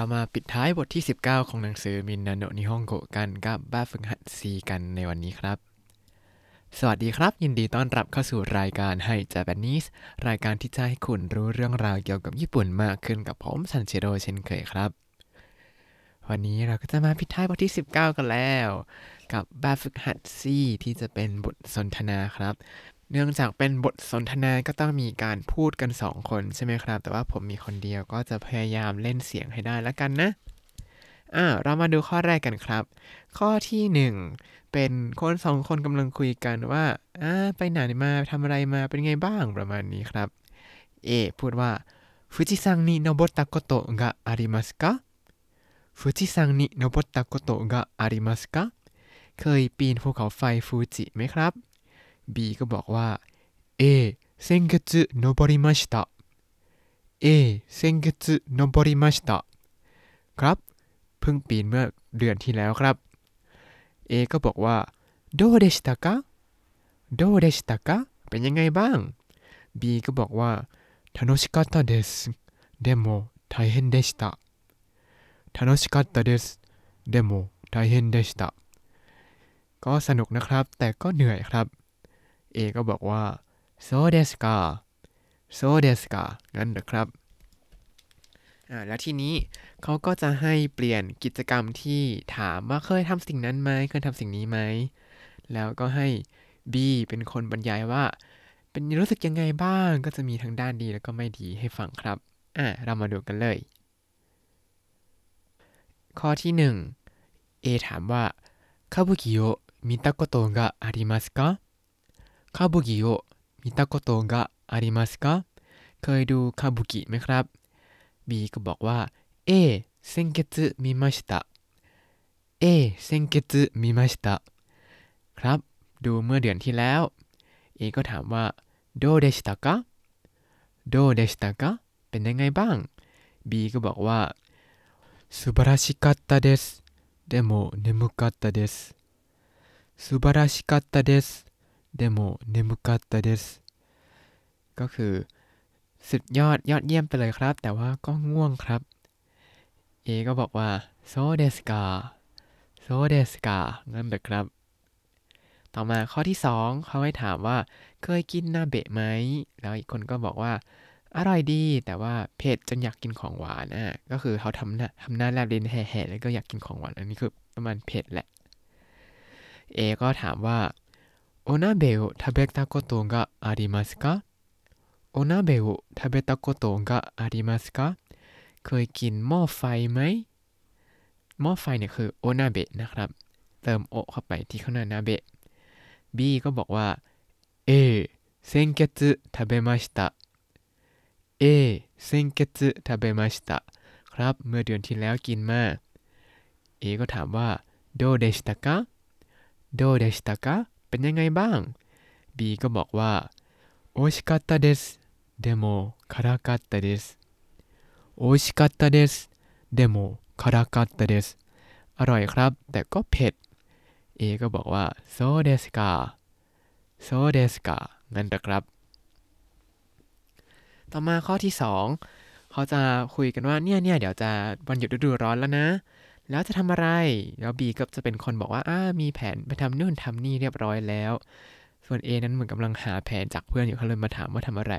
เรามาปิดท้ายบทที่ 19 ของหนังสือมินนาโนนิฮงโกกันกับบ้าฝึกหัดซีกันในวันนี้ครับ สวัสดีครับ ยินดีต้อนรับเข้าสู่รายการให้ Japanese รายการที่จะให้คุณรู้เรื่องราวเกี่ยวกับญี่ปุ่นมากขึ้นกับผมซันเชโรเช่นเคยครับ วันนี้เราก็จะมาปิดท้ายบทที่ 19 กันแล้ว กับแบบฝึกหัดซีที่จะเป็นบทสนทนาครับ เนื่องจากเป็นบทสนทนาก็ต้องมีการพูดกันสองคนใช่ไหมครับ แต่ว่าผมมีคนเดียวก็จะพยายามเล่นเสียงให้ได้แล้วกันนะอ่าเรามาดูข้อแรกกันครับ ข้อที่ 1 เป็นคนสองคนกำลังคุยกันว่าอ่าไปไหนมาทำอะไรมาเป็นไงบ้างประมาณนี้ครับ เอ พูดว่าฟูจิซังนี่โนบตะโกโตะกะอาริมัสกะฟูจิซังนี่โนบตะโกโตะกะอาริมัสกะเคยปีนภูเขาไฟฟูจิไหมครับ B ก็บอกว่า A 先月登りました A 先月登りましたครับ เพิ่งปีนเมื่อเดือนที่แล้วครับ A ก็บอกว่าどうでしたかどうでしたかเป็นยังไงบ้าง B ก็บอกว่า楽しかったですでも大変でした楽しかったですでも大変でしたก็สนุกนะครับ แต่ก็เหนื่อยครับ เอก็บอกว่าโซเดสกาโซเดสกางั้นนะครับอ่าแล้วทีนี้เขาก็จะให้เปลี่ยนกิจกรรมที่ถามว่าเคยทำสิ่งนั้นไหมเคยทำสิ่งนี้ไหม แล้วก็ให้ B เป็นคนบรรยายว่า เป็นรู้สึกยังไงบ้างก็จะมีทั้งด้านดีแล้วก็ไม่ดีให้ฟังครับอ่าเรามาดูกันเลย ข้อที่ 1 A ถามว่าคาบุกิโยมิตาโกโตะกะอาริมัสกา たことがありますか歌舞伎を見たことがありますかเคยดูคาบุกิไหมครับ B ก็บอกว่า A 先月見ました A 先月見ましたครับ ดูเมื่อเดือนที่แล้ว A ก็ถามว่าどうでしたかどうでしたかเป็นยังไงบ้าง B ก็บอกว่า素晴らしかったですでも眠かったです素晴らしかったです でも眠かったですก็คือ สุดยอดยอดเยี่ยมไปเลยครับ แต่ว่าก็ง่วงครับ A ก็บอกว่าโซเดสกาโซเดสกางั้นเหรอครับ ต่อมาข้อที่ 2 เขาให้ถามว่า เคยกินนาเบะไหม แล้วอีกคนก็บอกว่า อร่อยดี แต่ว่าเผ็ดจนอยากกินของหวานอ่ะก็คือเขาทำหน้าทำหน้าแลบลิ้นแห่ๆแล้วก็อยากกินของหวาน อันนี้คือประมาณเผ็ดแหละ A ก็ถามว่า โอนาเบะ食べたことがありますかโอนาเบะ食べたことがありますかเคยกินหม้อไฟไหม หม้อไฟเนี่ยคือโอนาเบะนะครับ เติมโอเข้าไปที่ข้างหน้านาเบะ B ก็บอกว่า A 先月食べました A 先月食べましたครับ เมื่อเดือนที่แล้วกินมา A ก็ถามว่าどうでしたかどうでしたか เป็นยังไงบ้าง B ก็บอกว่าおいしかったです。でも辛かったです。おいしかったです。でも辛かったです。 อร่อยครับ แต่ก็เผ็ด A ก็บอกว่าโซเดสกาโซเดสกางั้นนะครับ ต่อมาข้อที่ 2 เขาจะคุยกันว่าเนี่ยเนี่ยเดี๋ยวจะวันหยุดฤดูร้อนแล้วนะ แล้วจะทำอะไร แล้วบีก็จะเป็นคนบอกว่า อ้า มีแผนไปทำนู่นทำนี่เรียบร้อยแล้ว ส่วน A นั้นเหมือนกำลังหาแผนจากเพื่อนอยู่เขาเลยมาถามว่าทำอะไร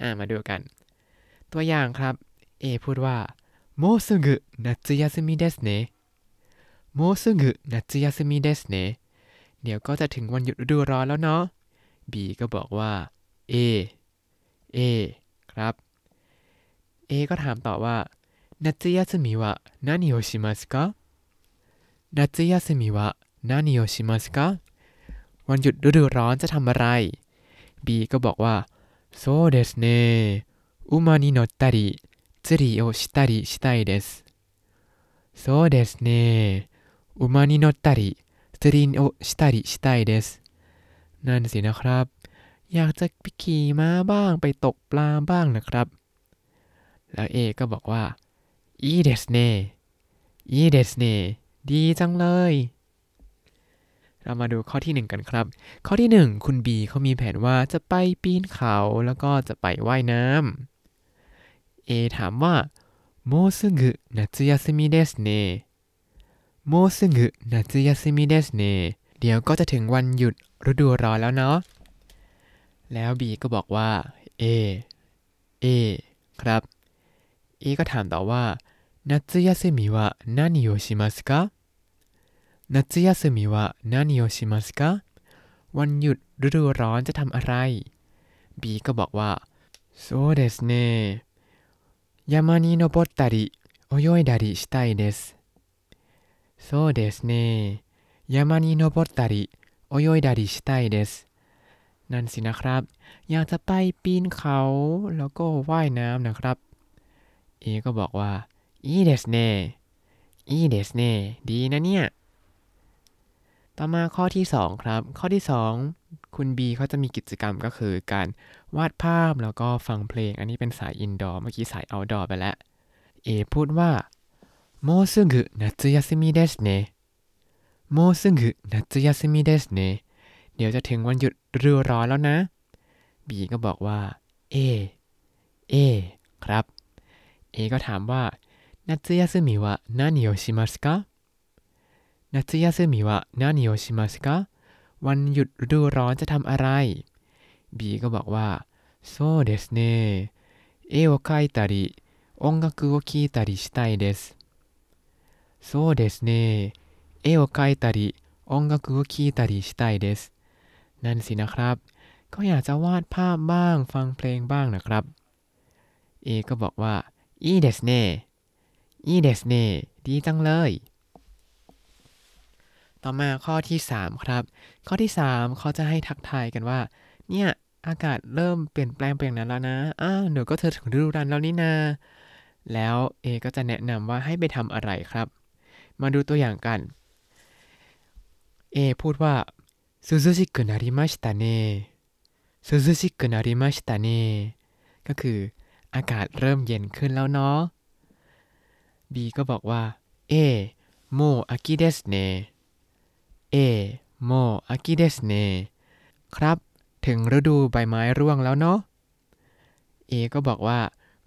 อ่า มาดูกัน ตัวอย่างครับ A พูดว่าもうすぐ夏休みですね。もうすぐ夏休みですね。 เดี๋ยวก็จะถึงวันหยุดฤดูร้อนแล้วเนาะ B ก็บอกว่า ええ、ええ ครับ A ก็ถามต่อว่า 夏休みは何をしますか夏休みは何をしますかวันหยุดฤดูร้อนจะทำอะไร B ก็บอกว่าそうですね馬に乗ったり釣りをしたりしたいですそうですね馬に乗ったり釣りをしたりしたいですนั่นสินะครับ อยากจะไปขี่ม้าบ้างไปตกปลาบ้างนะครับ แล้วเอก็บอกว่า อีเดสเน่อีเดสเน่ดีจังเลย เรามาดูข้อที่หนึ่งกันครับ ข้อที่หนึ่งคุณบีเขามีแผนว่าจะไปปีนเขาแล้วก็จะไปว่ายน้ำ A ถามว่า もうすぐ夏休みですねもうすぐ夏休みですねเดี๋ยวก็จะถึงวันหยุดฤดูร้อนแล้วเนาะ แล้วบีก็บอกว่า เอ เอ ครับ เอก็ถามต่อว่านัทยาเซมิวะ何をしますか。夏休みは何をしますか。 วันหยุดฤดูร้อนจะทำอะไร B ก็บอกว่า そうですね。山に登ったり泳いだりしたいです。 นั่นสินะครับ อยากจะไปปีนเขาแล้วก็ว่ายน้ำนะครับ A ก็บอกว่า いいですね。いいですね。 ดีนะเนี่ย ต่อมาข้อที่ 2 ครับ ข้อที่ 2 คุณ B เขาจะมีกิจกรรมก็คือการวาดภาพแล้วก็ฟังเพลง อันนี้เป็นสาย indoor เมื่อกี้สาย outdoor ไปแล้ว A พูดว่า もうすぐ夏休みですね。もうすぐ夏休みですね。 เดี๋ยวจะถึงวันหยุดฤดูร้อนแล้วนะ B ก็บอกว่า ええ、ええ ครับ เอก็ถามว่า夏休みは何をしますか夏休みは何をしますかวันหยุดฤดูร้อนจะทำอะไร บีก็บอกว่าそうですね絵を描いたり音楽を聴いたりしたいですそうですね絵を描いたり音楽を聴いたりしたいですนั่นสินะครับ ก็อยากจะวาดภาพบ้าง ฟังเพลงบ้างนะครับ เอก็บอกว่า いいですねいいですねดีจังเลย ต่อมาข้อที่ 3 ครับ ข้อที่ 3 เขาจะให้ทักทายกันว่า เนี่ย อากาศเริ่มเปลี่ยนแปลงไปอย่างนั้นแล้วนะอ้าวเดี๋ยวก็เธอถึงฤดูกานแล้วนี่นา แล้วเอก็จะแนะนำว่าให้ไปทำอะไรครับ มาดูตัวอย่างกันเอพูดว่าซูซูชิกุนาริมาชิตะเน่ซูซูชิกุนาริมาชิตะเน่ก็คือ อากาศเริ่มเย็นขึ้นแล้วเนาะ B ก็บอกว่า เอโมอากิเดสเนเอโมอากิเดสเนครับ ถึงฤดูใบไม้ร่วงแล้วเนาะ A ก็บอกว่า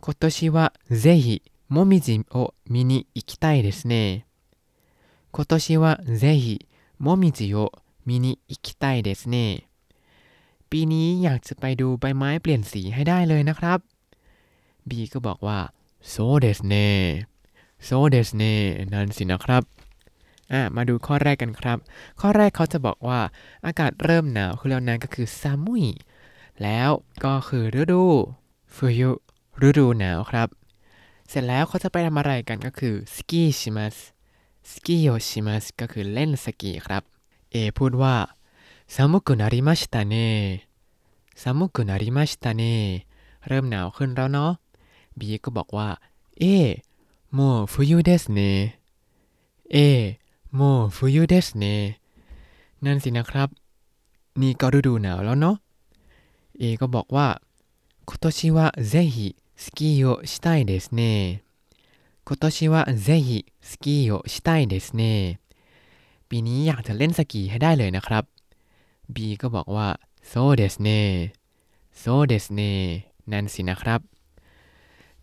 今年はぜひもみじを見に行きたいですね今年はぜひもみじをมินิอิคิไตเดสเน่ปีนี้อยากจะไปดูใบไม้เปลี่ยนสีให้ได้เลยนะครับ B ก็บอกว่า そうですね。そうですね。 นั่นสินะครับมาดูข้อแรกกันครับ ข้อแรกเขาจะบอกว่าอากาศเริ่มหนาวขึ้นแล้วนั้นก็คือซามุยแล้วก็คือฤดูฟุยุฤดูหนาวครับ เสร็จแล้วเขาจะไปทำอะไรกันก็คือสกีชิมัสสกีโยชิมัสก็คือเล่นสกีครับ เอพูดว่าซามุกุนาริมาชิตะเน่ซามุกุนาริมาชิตะเน่เริ่มหนาวขึ้นแล้วเนาะ บีก็บอกว่า เอもう冬ですねเอもう冬ですねนั่นสินะครับ นี่ก็ฤดูหนาวแล้วเนาะเอก็บอกว่า今年はぜひスキーをしたいですね今年はぜひスキーをしたいですねปีนี้อยากจะเล่นสกีให้ได้เลยนะครับ B ก็บอกว่าโซเดสเน่โซเดสเน่นั่นสินะครับ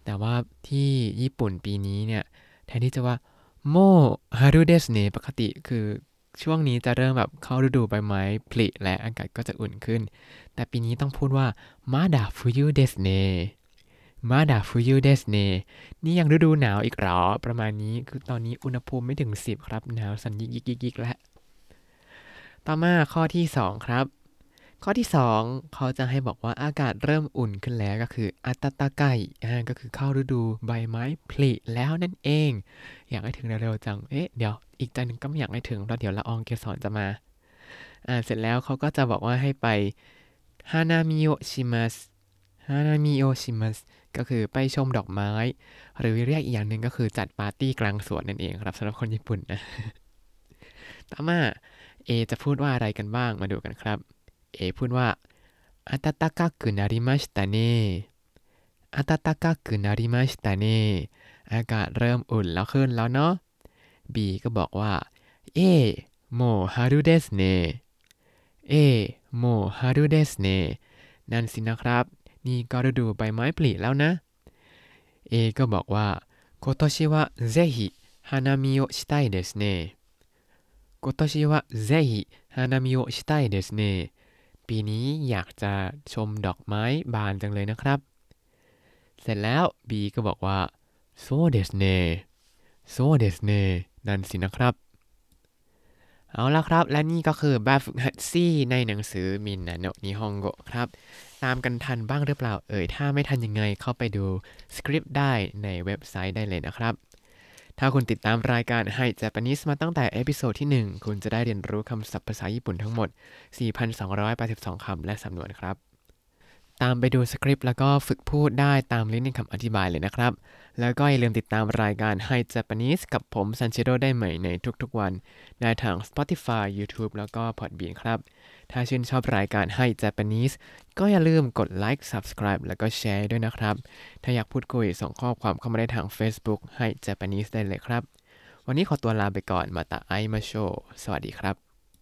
แต่ว่าที่ญี่ปุ่นปีนี้เนี่ยแทนที่จะว่าโมฮารุเดสเนปกติคือช่วงนี้จะเริ่มแบบเข้าฤดูใบไม้ผลิและอากาศก็จะอุ่นขึ้น แต่ปีนี้ต้องพูดว่ามาดาฟุยุเดสเนมาดาฟุยุเดสเนนี่ยังฤดูหนาวอีกหรอ ประมาณนี้คือตอนนี้อุณหภูมิไม่ถึง 10 ครับ หนาวสันยิกยิกยิกยิกแล้ว ต่อมาข้อที่ 2 ครับ ข้อที่ 2 เขาจะให้บอกว่าอากาศเริ่มอุ่นขึ้นแล้วก็คืออัตตาไก่ก็คือเข้าฤดูใบไม้ผลิแล้วนั่นเอง อยากให้ถึงเร็วๆจัง เอ๊ะ เดี๋ยวอีกใจหนึ่งก็ไม่อยากให้ถึงเพราเดี๋ยวละอองเกสรจะมา อ่าเสร็จแล้วเขาก็จะบอกว่าให้ไปฮานามิโอชิมัสฮานามิโอชิมัสก็คือไปชมดอกไม้ หรือเรียกอีกอย่างหนึ่งก็คือจัดปาร์ตี้กลางสวนนั่นเองครับสำหรับคนญี่ปุ่นนะต่อมา A จะพูดว่าอะไรกันบ้างมาดูกันครับ A พูดว่าอาตตากักุนาริมาชิตาเน่อาตตากักุนาริมาชิตาเน่อากาศเริ่มอุ่นแล้วขึ้นแล้วเนาะ B ก็บอกว่าเอโมฮารุเดสเน่เอโมฮารุเดสเน่นั่นสินะครับ นี่ก็ฤดูใบไม้ผลิแล้วนะ A ก็บอกว่า 今年はぜひ花見をしたいですね今年はぜひ花見をしたいですね ปีนี้อยากจะชมดอกไม้บานจังเลยนะครับ เสร็จแล้วบีก็บอกว่าโซเดสเน่โซเดสเน่นั่นสินะครับ เอาละครับ และนี่ก็คือแบบฝึกหัดซี่ในหนังสือมินนะโนนิฮงโกครับ ตามกันทันบ้างหรือเปล่าเอ่ย ถ้าไม่ทันยังไงเข้าไปดูสคริปต์ได้ในเว็บไซต์ได้เลยนะครับ ถ้าคุณติดตามรายการให้ Japanese มาตั้งแต่เอพิโซดที่ 1 คุณจะได้เรียนรู้คำศัพท์ภาษาญี่ปุ่นทั้งหมด 4,282 คำและสำนวนครับ ตามไปดูสคริปต์แล้วก็ฝึกพูดได้ตามลิงก์ในคำอธิบายเลยนะครับ แล้วก็อย่าลืมติดตามรายการให้ Japanese กับผมซันเชโดได้ใหม่ในทุกๆวัน ได้ทาง Spotify YouTube แล้วก็ Podbean ครับ ถ้าชื่นชอบรายการให้ Japanese ก็อย่าลืมกดไลค์ Subscribe แล้วก็แชร์ด้วยนะครับ ถ้าอยากพูดคุยส่งข้อความเข้ามาได้ทาง Facebook ให้ Japanese ได้เลยครับ วันนี้ขอตัวลาไปก่อนมาตาไอมาโชสวัสดีครับ